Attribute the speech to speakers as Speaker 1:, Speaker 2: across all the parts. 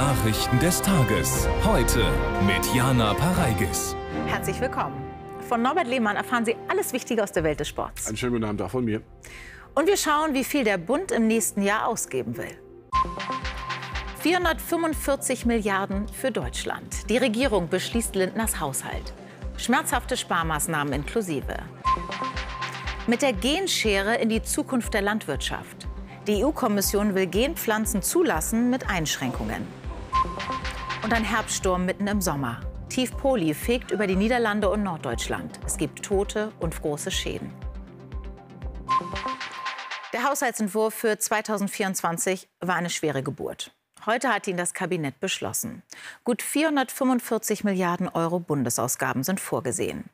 Speaker 1: Nachrichten des Tages. Heute mit Jana Pareigis.
Speaker 2: Herzlich willkommen. Von Norbert Lehmann erfahren Sie alles Wichtige aus der Welt des Sports.
Speaker 3: Einen schönen guten Abend auch von mir.
Speaker 2: Und wir schauen, wie viel der Bund im nächsten Jahr ausgeben will. 445 Milliarden für Deutschland. Die Regierung beschließt Lindners Haushalt. Schmerzhafte Sparmaßnahmen inklusive. Mit der Genschere in die Zukunft der Landwirtschaft. Die EU-Kommission will Genpflanzen zulassen mit Einschränkungen. Und ein Herbststurm mitten im Sommer. Tief Poli fegt über die Niederlande und Norddeutschland. Es gibt Tote und große Schäden. Der Haushaltsentwurf für 2024 war eine schwere Geburt. Heute hat ihn das Kabinett beschlossen. Gut 445 Milliarden Euro Bundesausgaben sind vorgesehen.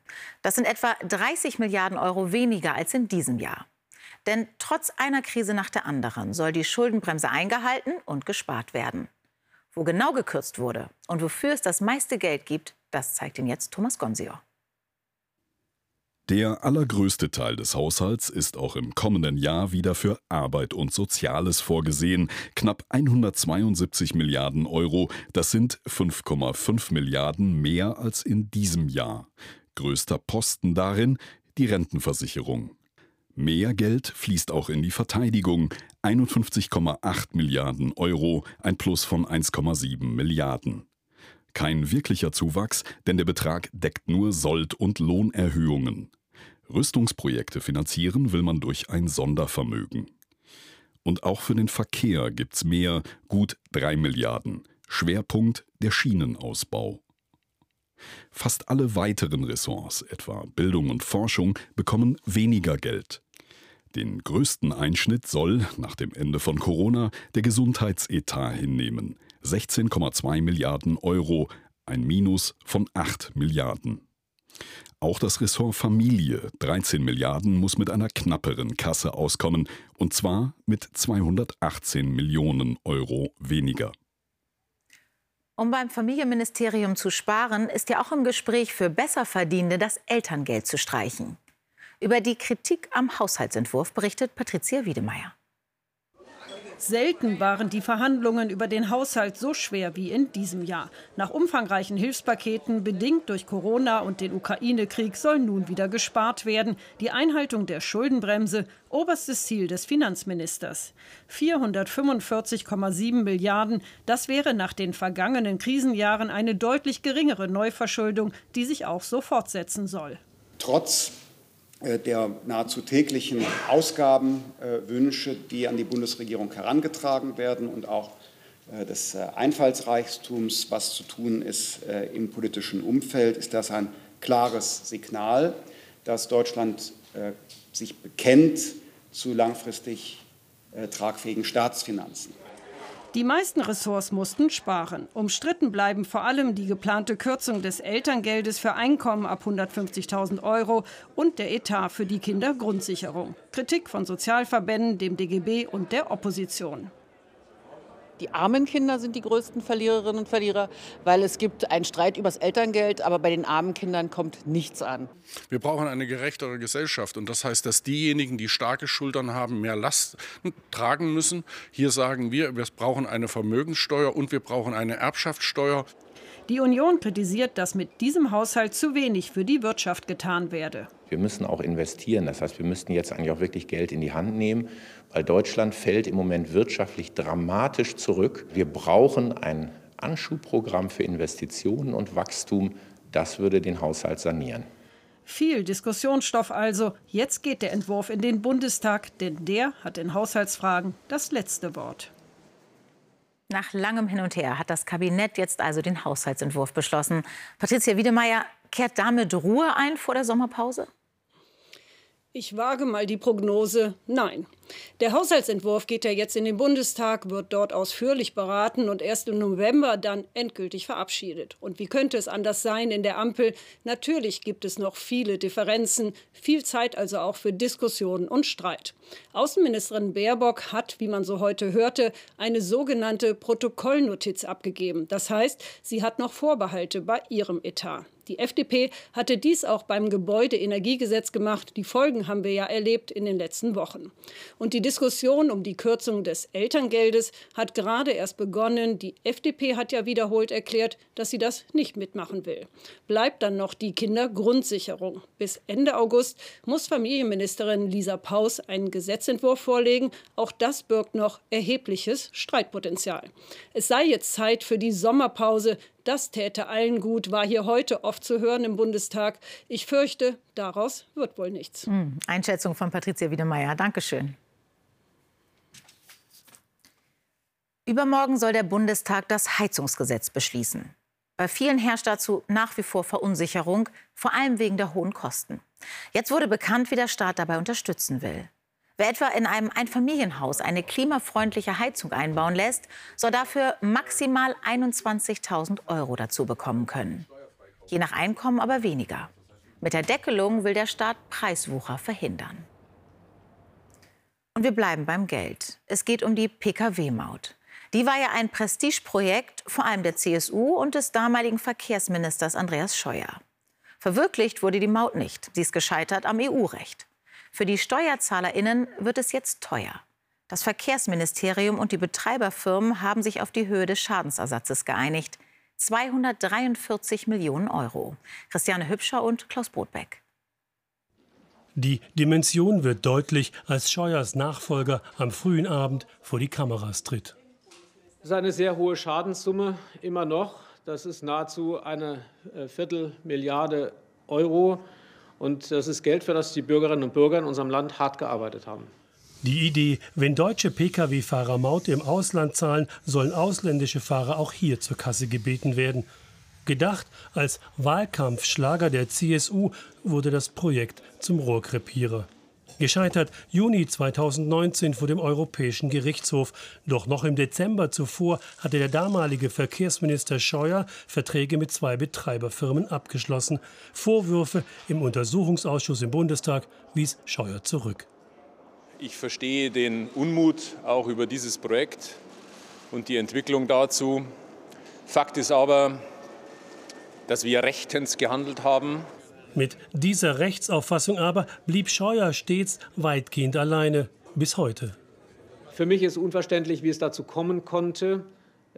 Speaker 2: Das sind etwa 30 Milliarden Euro weniger als in diesem Jahr. Denn trotz einer Krise nach der anderen soll die Schuldenbremse eingehalten und gespart werden. Wo genau gekürzt wurde und wofür es das meiste Geld gibt, das zeigt Ihnen jetzt Thomas Gonsior.
Speaker 4: Der allergrößte Teil des Haushalts ist auch im kommenden Jahr wieder für Arbeit und Soziales vorgesehen. Knapp 172 Milliarden Euro, das sind 5,5 Milliarden mehr als in diesem Jahr. Größter Posten darin die Rentenversicherung. Mehr Geld fließt auch in die Verteidigung. 51,8 Milliarden Euro, ein Plus von 1,7 Milliarden. Kein wirklicher Zuwachs, denn der Betrag deckt nur Sold- und Lohnerhöhungen. Rüstungsprojekte finanzieren will man durch ein Sondervermögen. Und auch für den Verkehr gibt's mehr, gut 3 Milliarden. Schwerpunkt der Schienenausbau. Fast alle weiteren Ressorts, etwa Bildung und Forschung, bekommen weniger Geld. Den größten Einschnitt soll, nach dem Ende von Corona, der Gesundheitsetat hinnehmen. 16,2 Milliarden Euro, ein Minus von 8 Milliarden. Auch das Ressort Familie, 13 Milliarden, muss mit einer knapperen Kasse auskommen, und zwar mit 218 Millionen Euro weniger.
Speaker 2: Um beim Familienministerium zu sparen, ist ja auch im Gespräch für Besserverdienende das Elterngeld zu streichen. Über die Kritik am Haushaltsentwurf berichtet Patricia Wiedemeyer.
Speaker 5: Selten waren die Verhandlungen über den Haushalt so schwer wie in diesem Jahr. Nach umfangreichen Hilfspaketen, bedingt durch Corona und den Ukraine-Krieg, soll nun wieder gespart werden. Die Einhaltung der Schuldenbremse, oberstes Ziel des Finanzministers. 445,7 Milliarden, das wäre nach den vergangenen Krisenjahren eine deutlich geringere Neuverschuldung, die sich auch so fortsetzen soll.
Speaker 6: Trotz der nahezu täglichen Ausgabenwünsche, die an die Bundesregierung herangetragen werden und auch äh, des äh, Einfallsreichtums, was zu tun ist im politischen Umfeld, ist das ein klares Signal, dass Deutschland sich bekennt zu langfristig tragfähigen Staatsfinanzen.
Speaker 5: Die meisten Ressorts mussten sparen. Umstritten bleiben vor allem die geplante Kürzung des Elterngeldes für Einkommen ab 150.000 Euro und der Etat für die Kindergrundsicherung. Kritik von Sozialverbänden, dem DGB und der Opposition.
Speaker 7: Die armen Kinder sind die größten Verliererinnen und Verlierer, weil es gibt einen Streit über das Elterngeld, aber bei den armen Kindern kommt nichts an.
Speaker 3: Wir brauchen eine gerechtere Gesellschaft und das heißt, dass diejenigen, die starke Schultern haben, mehr Last tragen müssen. Hier sagen wir, wir brauchen eine Vermögenssteuer und wir brauchen eine Erbschaftssteuer.
Speaker 5: Die Union kritisiert, dass mit diesem Haushalt zu wenig für die Wirtschaft getan werde.
Speaker 8: Wir müssen auch investieren. Das heißt, wir müssten jetzt eigentlich auch wirklich Geld in die Hand nehmen, weil Deutschland fällt im Moment wirtschaftlich dramatisch zurück. Wir brauchen ein Anschubprogramm für Investitionen und Wachstum. Das würde den Haushalt sanieren.
Speaker 5: Viel Diskussionsstoff also. Jetzt geht der Entwurf in den Bundestag, denn der hat in Haushaltsfragen das letzte Wort.
Speaker 2: Nach langem Hin und Her hat das Kabinett jetzt also den Haushaltsentwurf beschlossen. Patricia Wiedemeyer, kehrt damit Ruhe ein vor der Sommerpause?
Speaker 5: Ich wage mal die Prognose, nein. Der Haushaltsentwurf geht ja jetzt in den Bundestag, wird dort ausführlich beraten und erst im November dann endgültig verabschiedet. Und wie könnte es anders sein in der Ampel? Natürlich gibt es noch viele Differenzen, viel Zeit also auch für Diskussionen und Streit. Außenministerin Baerbock hat, wie man so heute hörte, eine sogenannte Protokollnotiz abgegeben. Das heißt, sie hat noch Vorbehalte bei ihrem Etat. Die FDP hatte dies auch beim Gebäudeenergiegesetz gemacht. Die Folgen haben wir ja erlebt in den letzten Wochen. Und die Diskussion um die Kürzung des Elterngeldes hat gerade erst begonnen. Die FDP hat ja wiederholt erklärt, dass sie das nicht mitmachen will. Bleibt dann noch die Kindergrundsicherung. Bis Ende August muss Familienministerin Lisa Paus einen Gesetzentwurf vorlegen. Auch das birgt noch erhebliches Streitpotenzial. Es sei jetzt Zeit für die Sommerpause. Das täte allen gut, war hier heute oft zu hören im Bundestag. Ich fürchte, daraus wird wohl nichts.
Speaker 2: Hm. Einschätzung von Patricia Wiedemeyer. Dankeschön. Übermorgen soll der Bundestag das Heizungsgesetz beschließen. Bei vielen herrscht dazu nach wie vor Verunsicherung, vor allem wegen der hohen Kosten. Jetzt wurde bekannt, wie der Staat dabei unterstützen will. Wer etwa in einem Einfamilienhaus eine klimafreundliche Heizung einbauen lässt, soll dafür maximal 21.000 Euro dazu bekommen können. Je nach Einkommen aber weniger. Mit der Deckelung will der Staat Preiswucher verhindern. Und wir bleiben beim Geld. Es geht um die Pkw-Maut. Die war ja ein Prestigeprojekt, vor allem der CSU und des damaligen Verkehrsministers Andreas Scheuer. Verwirklicht wurde die Maut nicht. Sie ist gescheitert am EU-Recht. Für die SteuerzahlerInnen wird es jetzt teuer. Das Verkehrsministerium und die Betreiberfirmen haben sich auf die Höhe des Schadensersatzes geeinigt. 243 Millionen Euro. Christiane Hübscher und Klaus Brotbeck.
Speaker 9: Die Dimension wird deutlich, als Scheuers Nachfolger am frühen Abend vor die Kameras tritt.
Speaker 10: Das ist eine sehr hohe Schadenssumme, immer noch. Das ist nahezu eine äh, Viertelmilliarde Euro. Und das ist Geld, für das die Bürgerinnen und Bürger in unserem Land hart gearbeitet haben.
Speaker 9: Die Idee, wenn deutsche Pkw-Fahrer Maut im Ausland zahlen, sollen ausländische Fahrer auch hier zur Kasse gebeten werden. Gedacht als Wahlkampfschlager der CSU wurde das Projekt zum Rohrkrepierer. Gescheitert Juni 2019 vor dem Europäischen Gerichtshof. Doch noch im Dezember zuvor hatte der damalige Verkehrsminister Scheuer Verträge mit zwei Betreiberfirmen abgeschlossen. Vorwürfe im Untersuchungsausschuss im Bundestag wies Scheuer zurück.
Speaker 11: Ich verstehe den Unmut auch über dieses Projekt und die Entwicklung dazu. Fakt ist aber, dass wir rechtens gehandelt haben.
Speaker 9: Mit dieser Rechtsauffassung aber blieb Scheuer stets weitgehend alleine bis heute.
Speaker 10: Für mich ist unverständlich, wie es dazu kommen konnte,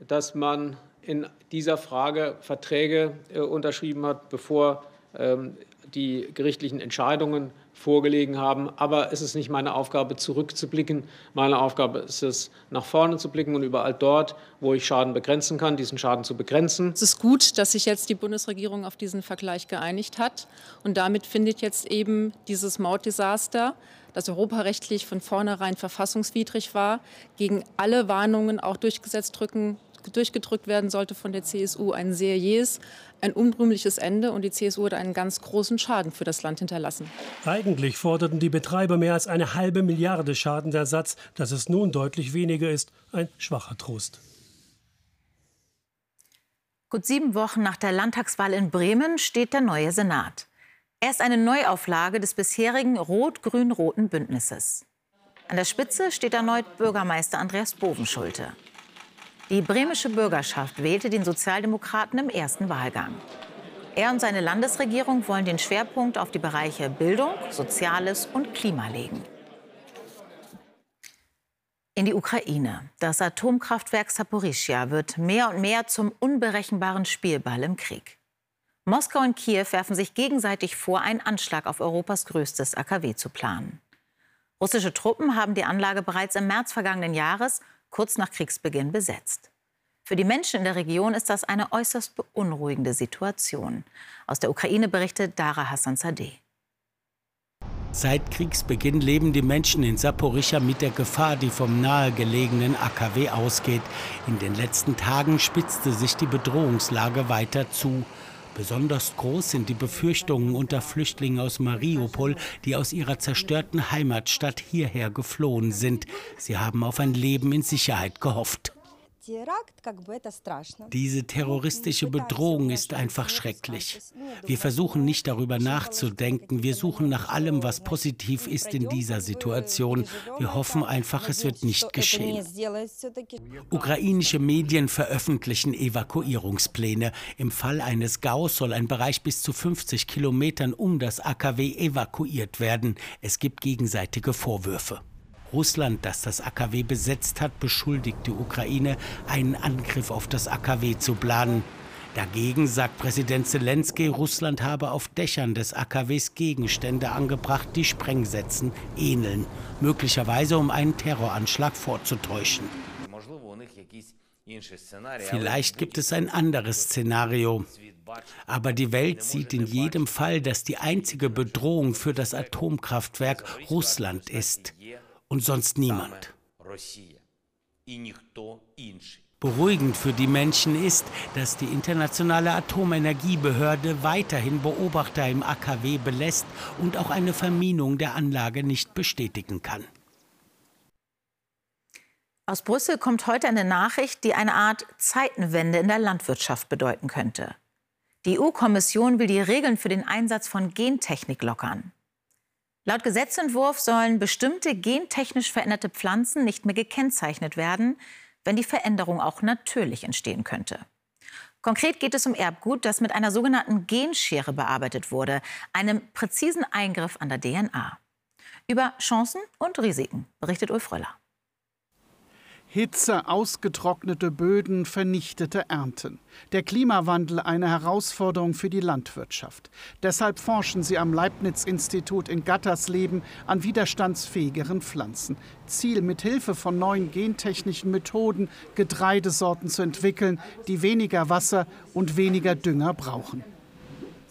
Speaker 10: dass man in dieser Frage Verträge äh, unterschrieben hat, bevor ähm, die gerichtlichen Entscheidungen vorgelegen haben. Aber es ist nicht meine Aufgabe, zurückzublicken. Meine Aufgabe ist es, nach vorne zu blicken und überall dort, wo ich Schaden begrenzen kann, diesen Schaden zu begrenzen.
Speaker 12: Es ist gut, dass sich jetzt die Bundesregierung auf diesen Vergleich geeinigt hat. Und damit findet jetzt eben dieses Mautdesaster, das europarechtlich von vornherein verfassungswidrig war, gegen alle Warnungen auch durchgesetzt drücken durchgedrückt werden sollte von der CSU, ein sehr jähes, ein unrühmliches Ende. Und die CSU hat einen ganz großen Schaden für das Land hinterlassen.
Speaker 9: Eigentlich forderten die Betreiber mehr als eine halbe Milliarde Schadensersatz. Dass es nun deutlich weniger ist, ein schwacher Trost.
Speaker 2: Gut sieben Wochen nach der Landtagswahl in Bremen steht der neue Senat. Er ist eine Neuauflage des bisherigen rot-grün-roten Bündnisses. An der Spitze steht erneut Bürgermeister Andreas Bovenschulte. Die bremische Bürgerschaft wählte den Sozialdemokraten im ersten Wahlgang. Er und seine Landesregierung wollen den Schwerpunkt auf die Bereiche Bildung, Soziales und Klima legen. In die Ukraine. Das Atomkraftwerk Saporischia wird mehr und mehr zum unberechenbaren Spielball im Krieg. Moskau und Kiew werfen sich gegenseitig vor, einen Anschlag auf Europas größtes AKW zu planen. Russische Truppen haben die Anlage bereits im März vergangenen Jahres kurz nach Kriegsbeginn besetzt. Für die Menschen in der Region ist das eine äußerst beunruhigende Situation. Aus der Ukraine berichtet Dara Hassan Sadeh.
Speaker 13: Seit Kriegsbeginn leben die Menschen in Saporischja mit der Gefahr, die vom nahegelegenen AKW ausgeht. In den letzten Tagen spitzte sich die Bedrohungslage weiter zu. Besonders groß sind die Befürchtungen unter Flüchtlingen aus Mariupol, die aus ihrer zerstörten Heimatstadt hierher geflohen sind. Sie haben auf ein Leben in Sicherheit gehofft. Diese terroristische Bedrohung ist einfach schrecklich. Wir versuchen nicht darüber nachzudenken. Wir suchen nach allem, was positiv ist in dieser Situation. Wir hoffen einfach, es wird nicht geschehen. Ukrainische Medien veröffentlichen Evakuierungspläne. Im Fall eines Gaus soll ein Bereich bis zu 50 Kilometern um das AKW evakuiert werden. Es gibt gegenseitige Vorwürfe. Russland, das das AKW besetzt hat, beschuldigt die Ukraine, einen Angriff auf das AKW zu planen. Dagegen sagt Präsident Zelensky, Russland habe auf Dächern des AKWs Gegenstände angebracht, die Sprengsätzen ähneln, möglicherweise um einen Terroranschlag vorzutäuschen. Vielleicht gibt es ein anderes Szenario. Aber die Welt sieht in jedem Fall, dass die einzige Bedrohung für das Atomkraftwerk Russland ist und sonst niemand. Beruhigend für die Menschen ist, dass die Internationale Atomenergiebehörde weiterhin Beobachter im AKW belässt und auch eine Verminung der Anlage nicht bestätigen kann.
Speaker 2: Aus Brüssel kommt heute eine Nachricht, die eine Art Zeitenwende in der Landwirtschaft bedeuten könnte. Die EU-Kommission will die Regeln für den Einsatz von Gentechnik lockern. Laut Gesetzentwurf sollen bestimmte gentechnisch veränderte Pflanzen nicht mehr gekennzeichnet werden, wenn die Veränderung auch natürlich entstehen könnte. Konkret geht es um Erbgut, das mit einer sogenannten Genschere bearbeitet wurde, einem präzisen Eingriff an der DNA. Über Chancen und Risiken berichtet Ulf Röller.
Speaker 14: Hitze, ausgetrocknete Böden, vernichtete Ernten. Der Klimawandel eine Herausforderung für die Landwirtschaft. Deshalb forschen sie am Leibniz-Institut in Gattersleben an widerstandsfähigeren Pflanzen. Ziel, mit Hilfe von neuen gentechnischen Methoden Getreidesorten zu entwickeln, die weniger Wasser und weniger Dünger brauchen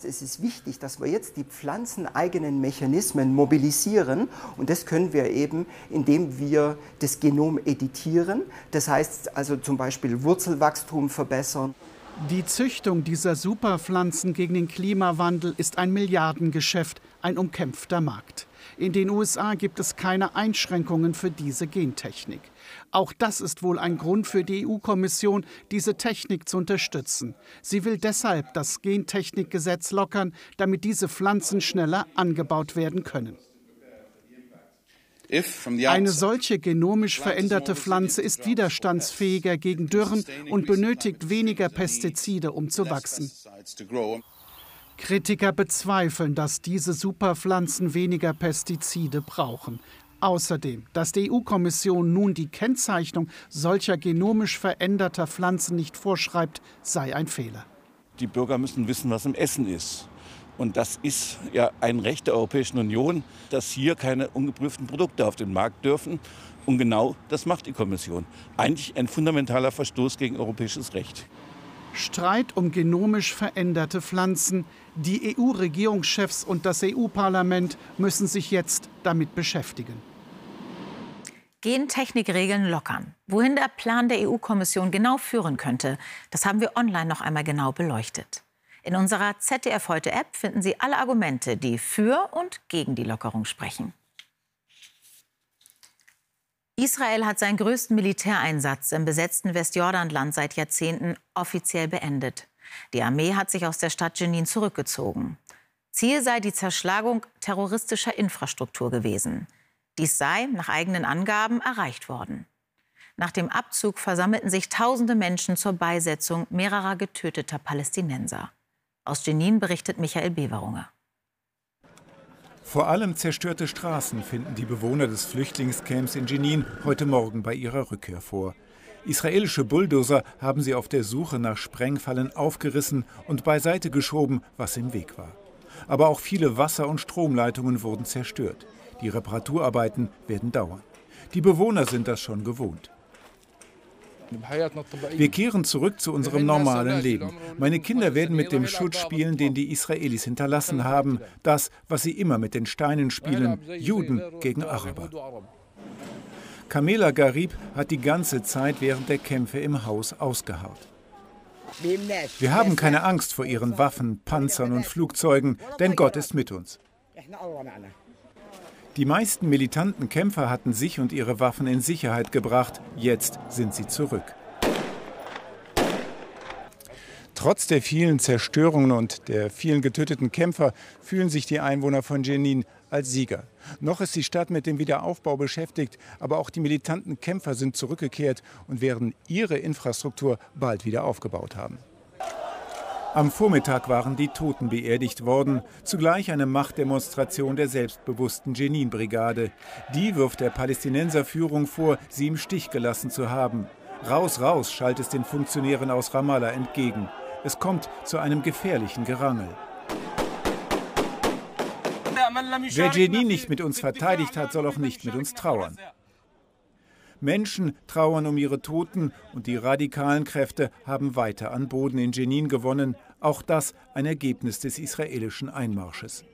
Speaker 15: es ist wichtig, dass wir jetzt die pflanzeneigenen Mechanismen mobilisieren. Und das können wir eben, indem wir das Genom editieren. Das heißt also zum Beispiel Wurzelwachstum verbessern.
Speaker 14: Die Züchtung dieser Superpflanzen gegen den Klimawandel ist ein Milliardengeschäft, ein umkämpfter Markt. In den USA gibt es keine Einschränkungen für diese Gentechnik. Auch das ist wohl ein Grund für die EU-Kommission, diese Technik zu unterstützen. Sie will deshalb das Gentechnikgesetz lockern, damit diese Pflanzen schneller angebaut werden können. Eine solche genomisch veränderte Pflanze ist widerstandsfähiger gegen Dürren und benötigt weniger Pestizide, um zu wachsen. Kritiker bezweifeln, dass diese Superpflanzen weniger Pestizide brauchen. Außerdem, dass die EU-Kommission nun die Kennzeichnung solcher genomisch veränderter Pflanzen nicht vorschreibt, sei ein Fehler.
Speaker 16: Die Bürger müssen wissen, was im Essen ist. Und das ist ja ein Recht der Europäischen Union, dass hier keine ungeprüften Produkte auf den Markt dürfen. Und genau das macht die Kommission. Eigentlich ein fundamentaler Verstoß gegen europäisches Recht.
Speaker 14: Streit um genomisch veränderte Pflanzen. Die EU-Regierungschefs und das EU-Parlament müssen sich jetzt damit beschäftigen.
Speaker 2: Gentechnikregeln lockern. Wohin der Plan der EU-Kommission genau führen könnte, das haben wir online noch einmal genau beleuchtet. In unserer ZDF heute App finden Sie alle Argumente, die für und gegen die Lockerung sprechen. Israel hat seinen größten Militäreinsatz im besetzten Westjordanland seit Jahrzehnten offiziell beendet. Die Armee hat sich aus der Stadt Jenin zurückgezogen. Ziel sei die Zerschlagung terroristischer Infrastruktur gewesen. Dies sei nach eigenen Angaben erreicht worden. Nach dem Abzug versammelten sich tausende Menschen zur Beisetzung mehrerer getöteter Palästinenser. Aus Jenin berichtet Michael Beverunger.
Speaker 17: Vor allem zerstörte Straßen finden die Bewohner des Flüchtlingscamps in Jenin heute Morgen bei ihrer Rückkehr vor. Israelische Bulldozer haben sie auf der Suche nach Sprengfallen aufgerissen und beiseite geschoben, was im Weg war. Aber auch viele Wasser- und Stromleitungen wurden zerstört. Die Reparaturarbeiten werden dauern. Die Bewohner sind das schon gewohnt. Wir kehren zurück zu unserem normalen Leben. Meine Kinder werden mit dem Schutt spielen, den die Israelis hinterlassen haben. Das, was sie immer mit den Steinen spielen, Juden gegen Araber. Kamela Garib hat die ganze Zeit während der Kämpfe im Haus ausgeharrt. Wir haben keine Angst vor ihren Waffen, Panzern und Flugzeugen, denn Gott ist mit uns. Die meisten militanten Kämpfer hatten sich und ihre Waffen in Sicherheit gebracht. Jetzt sind sie zurück. Trotz der vielen Zerstörungen und der vielen getöteten Kämpfer fühlen sich die Einwohner von Jenin als Sieger. Noch ist die Stadt mit dem Wiederaufbau beschäftigt, aber auch die militanten Kämpfer sind zurückgekehrt und werden ihre Infrastruktur bald wieder aufgebaut haben. Am Vormittag waren die Toten beerdigt worden, zugleich eine Machtdemonstration der selbstbewussten Jenin-Brigade. Die wirft der Palästinenserführung vor, sie im Stich gelassen zu haben. Raus, raus, schallt es den Funktionären aus Ramallah entgegen. Es kommt zu einem gefährlichen Gerangel. Wer Jenin nicht mit uns verteidigt hat, soll auch nicht mit uns trauern. Menschen trauern um ihre Toten und die radikalen Kräfte haben weiter an Boden in Jenin gewonnen. Auch das ein Ergebnis des israelischen Einmarsches.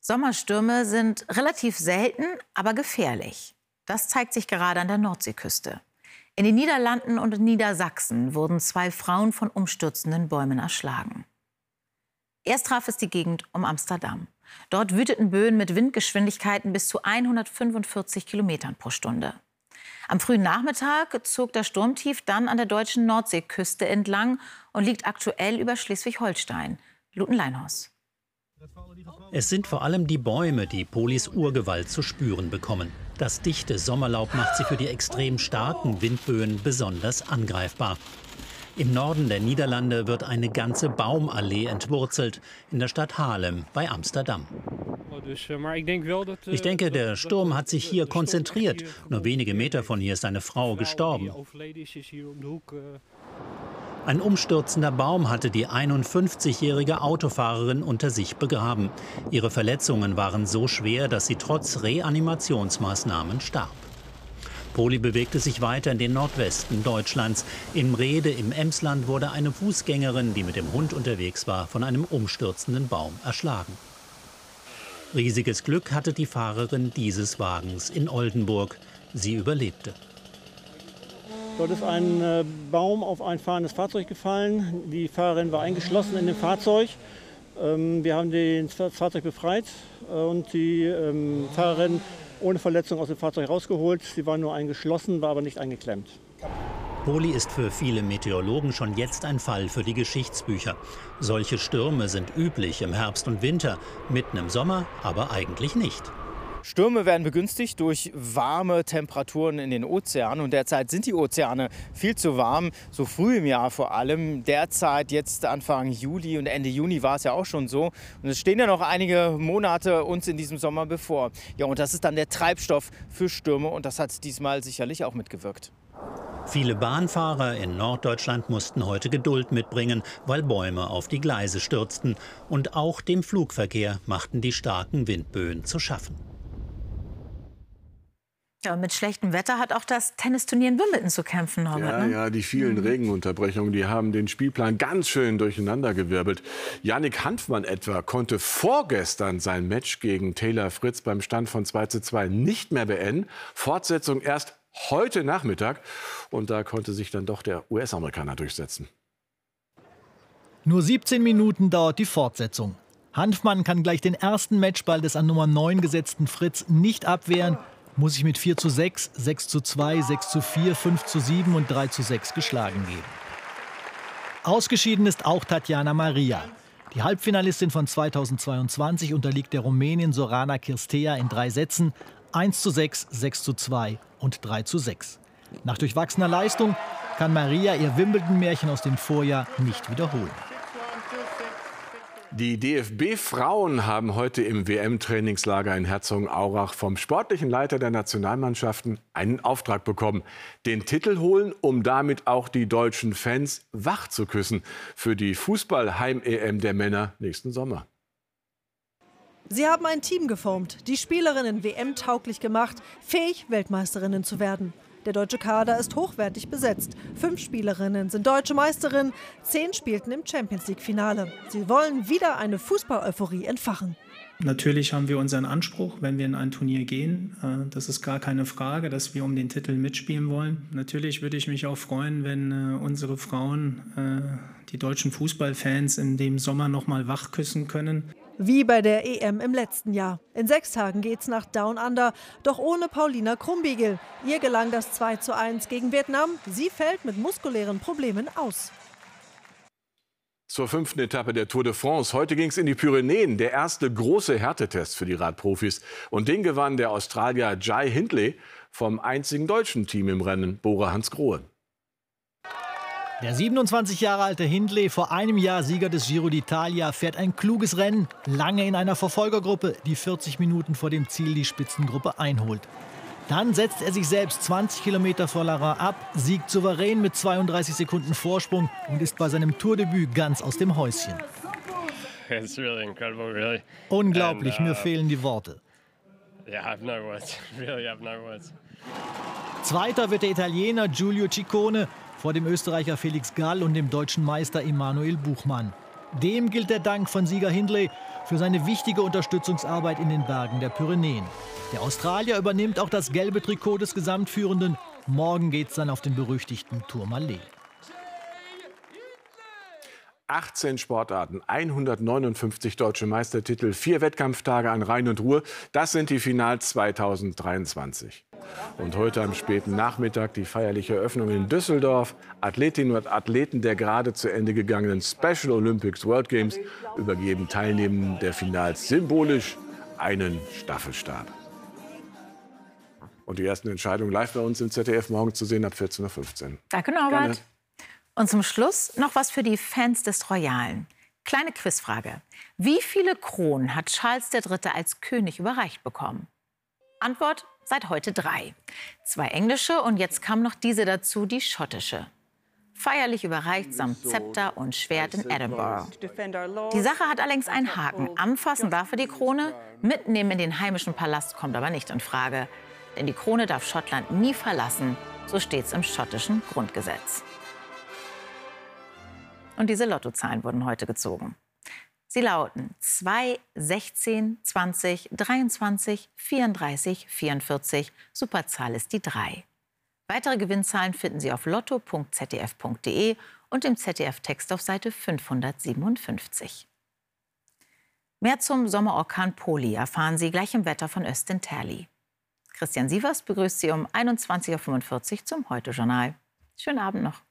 Speaker 2: Sommerstürme sind relativ selten, aber gefährlich. Das zeigt sich gerade an der Nordseeküste. In den Niederlanden und Niedersachsen wurden zwei Frauen von umstürzenden Bäumen erschlagen. Erst traf es die Gegend um Amsterdam. Dort wüteten Böen mit Windgeschwindigkeiten bis zu 145 Kilometern pro Stunde. Am frühen Nachmittag zog das Sturmtief dann an der deutschen Nordseeküste entlang und liegt aktuell über Schleswig-Holstein. Luten Leinhaus.
Speaker 18: Es sind vor allem die Bäume, die Polis Urgewalt zu spüren bekommen. Das dichte Sommerlaub macht sie für die extrem starken Windböen besonders angreifbar. Im Norden der Niederlande wird eine ganze Baumallee entwurzelt, in der Stadt Haarlem bei Amsterdam. Ich denke, der Sturm hat sich hier konzentriert. Nur wenige Meter von hier ist eine Frau gestorben. Ein umstürzender Baum hatte die 51-jährige Autofahrerin unter sich begraben. Ihre Verletzungen waren so schwer, dass sie trotz Reanimationsmaßnahmen starb. Poli bewegte sich weiter in den Nordwesten Deutschlands. In Rede im Emsland wurde eine Fußgängerin, die mit dem Hund unterwegs war, von einem umstürzenden Baum erschlagen. Riesiges Glück hatte die Fahrerin dieses Wagens in Oldenburg. Sie überlebte.
Speaker 19: Dort ist ein äh, Baum auf ein fahrendes Fahrzeug gefallen. Die Fahrerin war eingeschlossen in dem Fahrzeug. Ähm, wir haben das Fahrzeug befreit äh, und die ähm, Fahrerin ohne Verletzung aus dem Fahrzeug rausgeholt. Sie war nur eingeschlossen, war aber nicht eingeklemmt.
Speaker 18: Poli ist für viele Meteorologen schon jetzt ein Fall für die Geschichtsbücher. Solche Stürme sind üblich im Herbst und Winter, mitten im Sommer aber eigentlich nicht.
Speaker 20: Stürme werden begünstigt durch warme Temperaturen in den Ozeanen. Und derzeit sind die Ozeane viel zu warm, so früh im Jahr vor allem. Derzeit, jetzt Anfang Juli und Ende Juni war es ja auch schon so. Und es stehen ja noch einige Monate uns in diesem Sommer bevor. Ja, und das ist dann der Treibstoff für Stürme. Und das hat diesmal sicherlich auch mitgewirkt.
Speaker 18: Viele Bahnfahrer in Norddeutschland mussten heute Geduld mitbringen, weil Bäume auf die Gleise stürzten. Und auch dem Flugverkehr machten die starken Windböen zu schaffen.
Speaker 2: Ja, mit schlechtem Wetter hat auch das Tennisturnier in Wimbledon zu kämpfen, Norbert.
Speaker 21: Ja,
Speaker 2: ne?
Speaker 21: ja, die vielen
Speaker 2: Mhm.
Speaker 21: Regenunterbrechungen, die haben den Spielplan ganz schön durcheinandergewirbelt. Yannick Hanfmann etwa konnte vorgestern sein Match gegen Taylor Fritz beim Stand von 2 zu 2 nicht mehr beenden. Fortsetzung erst heute Nachmittag. Und da konnte sich dann doch der US-Amerikaner durchsetzen.
Speaker 22: Nur 17 Minuten dauert die Fortsetzung. Hanfmann kann gleich den ersten Matchball des an Nummer 9 gesetzten Fritz nicht abwehren, muss sich mit 4 zu 6, 6 zu 2, 6 zu 4, 5 zu 7 und 3 zu 6 geschlagen geben. Ausgeschieden ist auch Tatjana Maria. Die Halbfinalistin von 2022 unterliegt der Rumänin Sorana Kirstea in drei Sätzen 1 zu 6, 6 zu 2 und 3 zu 6. Nach durchwachsener Leistung kann Maria ihr Wimbledon-Märchen aus dem Vorjahr nicht wiederholen.
Speaker 21: Die DFB-Frauen haben heute im WM-Trainingslager in Herzogenaurach vom sportlichen Leiter der Nationalmannschaften einen Auftrag bekommen. Den Titel holen, um damit auch die deutschen Fans wach zu küssen für die Fußball-Heim-EM der Männer nächsten Sommer.
Speaker 23: Sie haben ein Team geformt, die Spielerinnen WM-tauglich gemacht, fähig, Weltmeisterinnen zu werden. Der deutsche Kader ist hochwertig besetzt. Fünf Spielerinnen sind deutsche Meisterinnen, zehn spielten im Champions League-Finale. Sie wollen wieder eine Fußball-Euphorie entfachen.
Speaker 24: Natürlich haben wir unseren Anspruch, wenn wir in ein Turnier gehen. Äh, Das ist gar keine Frage, dass wir um den Titel mitspielen wollen. Natürlich würde ich mich auch freuen, wenn äh, unsere Frauen äh, die deutschen Fußballfans in dem Sommer noch mal wach küssen können.
Speaker 23: Wie bei der EM im letzten Jahr. In sechs Tagen geht's nach Down Under, doch ohne Paulina Krumbiegel. Ihr gelang das 2 zu 1 gegen Vietnam. Sie fällt mit muskulären Problemen aus.
Speaker 21: Zur fünften Etappe der Tour de France. Heute ging es in die Pyrenäen. Der erste große Härtetest für die Radprofis. Und den gewann der Australier Jai Hindley vom einzigen deutschen Team im Rennen, Bora Hansgrohe.
Speaker 22: Der 27 Jahre alte Hindley, vor einem Jahr Sieger des Giro d'Italia, fährt ein kluges Rennen, lange in einer Verfolgergruppe, die 40 Minuten vor dem Ziel die Spitzengruppe einholt. Dann setzt er sich selbst 20 Kilometer vor Lara ab, siegt souverän mit 32 Sekunden Vorsprung und ist bei seinem Tourdebüt ganz aus dem Häuschen. Unglaublich, mir fehlen die Worte. Zweiter wird der Italiener Giulio Ciccone vor dem Österreicher Felix Gall und dem deutschen Meister Emanuel Buchmann. Dem gilt der Dank von Sieger Hindley für seine wichtige Unterstützungsarbeit in den Bergen der Pyrenäen. Der Australier übernimmt auch das gelbe Trikot des Gesamtführenden. Morgen geht es dann auf den berüchtigten Tourmalet.
Speaker 21: 18 Sportarten, 159 deutsche Meistertitel, vier Wettkampftage an Rhein und Ruhr. Das sind die Finals 2023. Und heute am späten Nachmittag die feierliche Eröffnung in Düsseldorf. Athletinnen und Athleten der gerade zu Ende gegangenen Special Olympics World Games übergeben Teilnehmenden der Finals symbolisch einen Staffelstab. Und die ersten Entscheidungen live bei uns im ZDF morgen zu sehen ab 14.15 Uhr.
Speaker 2: Danke, Norbert. Gerne. Und zum Schluss noch was für die Fans des Royalen. Kleine Quizfrage. Wie viele Kronen hat Charles III. als König überreicht bekommen? Antwort seit heute drei. Zwei englische und jetzt kam noch diese dazu, die schottische. Feierlich überreicht samt Zepter und Schwert in Edinburgh. Die Sache hat allerdings einen Haken. Anfassen darf er die Krone, mitnehmen in den heimischen Palast kommt aber nicht in Frage. Denn die Krone darf Schottland nie verlassen, so steht es im schottischen Grundgesetz. Und diese Lottozahlen wurden heute gezogen. Sie lauten 2, 16, 20, 23, 34, 44. Superzahl ist die 3. Weitere Gewinnzahlen finden Sie auf lotto.zdf.de und im ZDF-Text auf Seite 557. Mehr zum Sommerorkan Poli erfahren Sie gleich im Wetter von Östin Terli. Christian Sievers begrüßt Sie um 21.45 Uhr zum Heute-Journal. Schönen Abend noch.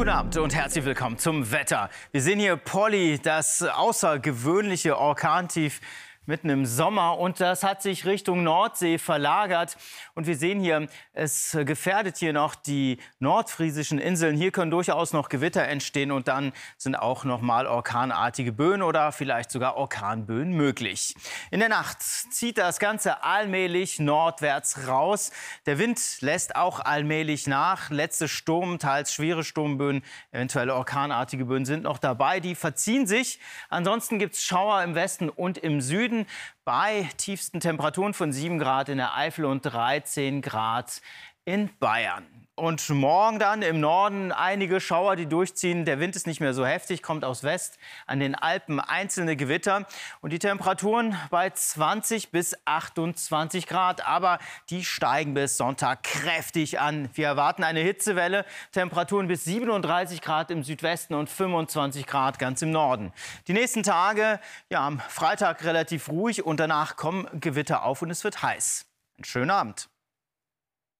Speaker 20: Guten Abend und herzlich willkommen zum Wetter. Wir sehen hier Polly, das außergewöhnliche Orkantief mitten im Sommer und das hat sich Richtung Nordsee verlagert. Und wir sehen hier, es gefährdet hier noch die nordfriesischen Inseln. Hier können durchaus noch Gewitter entstehen und dann sind auch noch mal orkanartige Böen oder vielleicht sogar Orkanböen möglich. In der Nacht zieht das Ganze allmählich nordwärts raus. Der Wind lässt auch allmählich nach. Letzte Sturm, teils schwere Sturmböen, eventuelle orkanartige Böen sind noch dabei. Die verziehen sich. Ansonsten gibt es Schauer im Westen und im Süden bei tiefsten Temperaturen von 7 Grad in der Eifel und 13 Grad in Bayern. Und morgen dann im Norden einige Schauer, die durchziehen. Der Wind ist nicht mehr so heftig, kommt aus West. An den Alpen einzelne Gewitter. Und die Temperaturen bei 20 bis 28 Grad. Aber die steigen bis Sonntag kräftig an. Wir erwarten eine Hitzewelle. Temperaturen bis 37 Grad im Südwesten und 25 Grad ganz im Norden. Die nächsten Tage, ja, am Freitag relativ ruhig. Und danach kommen Gewitter auf und es wird heiß. Einen schönen Abend.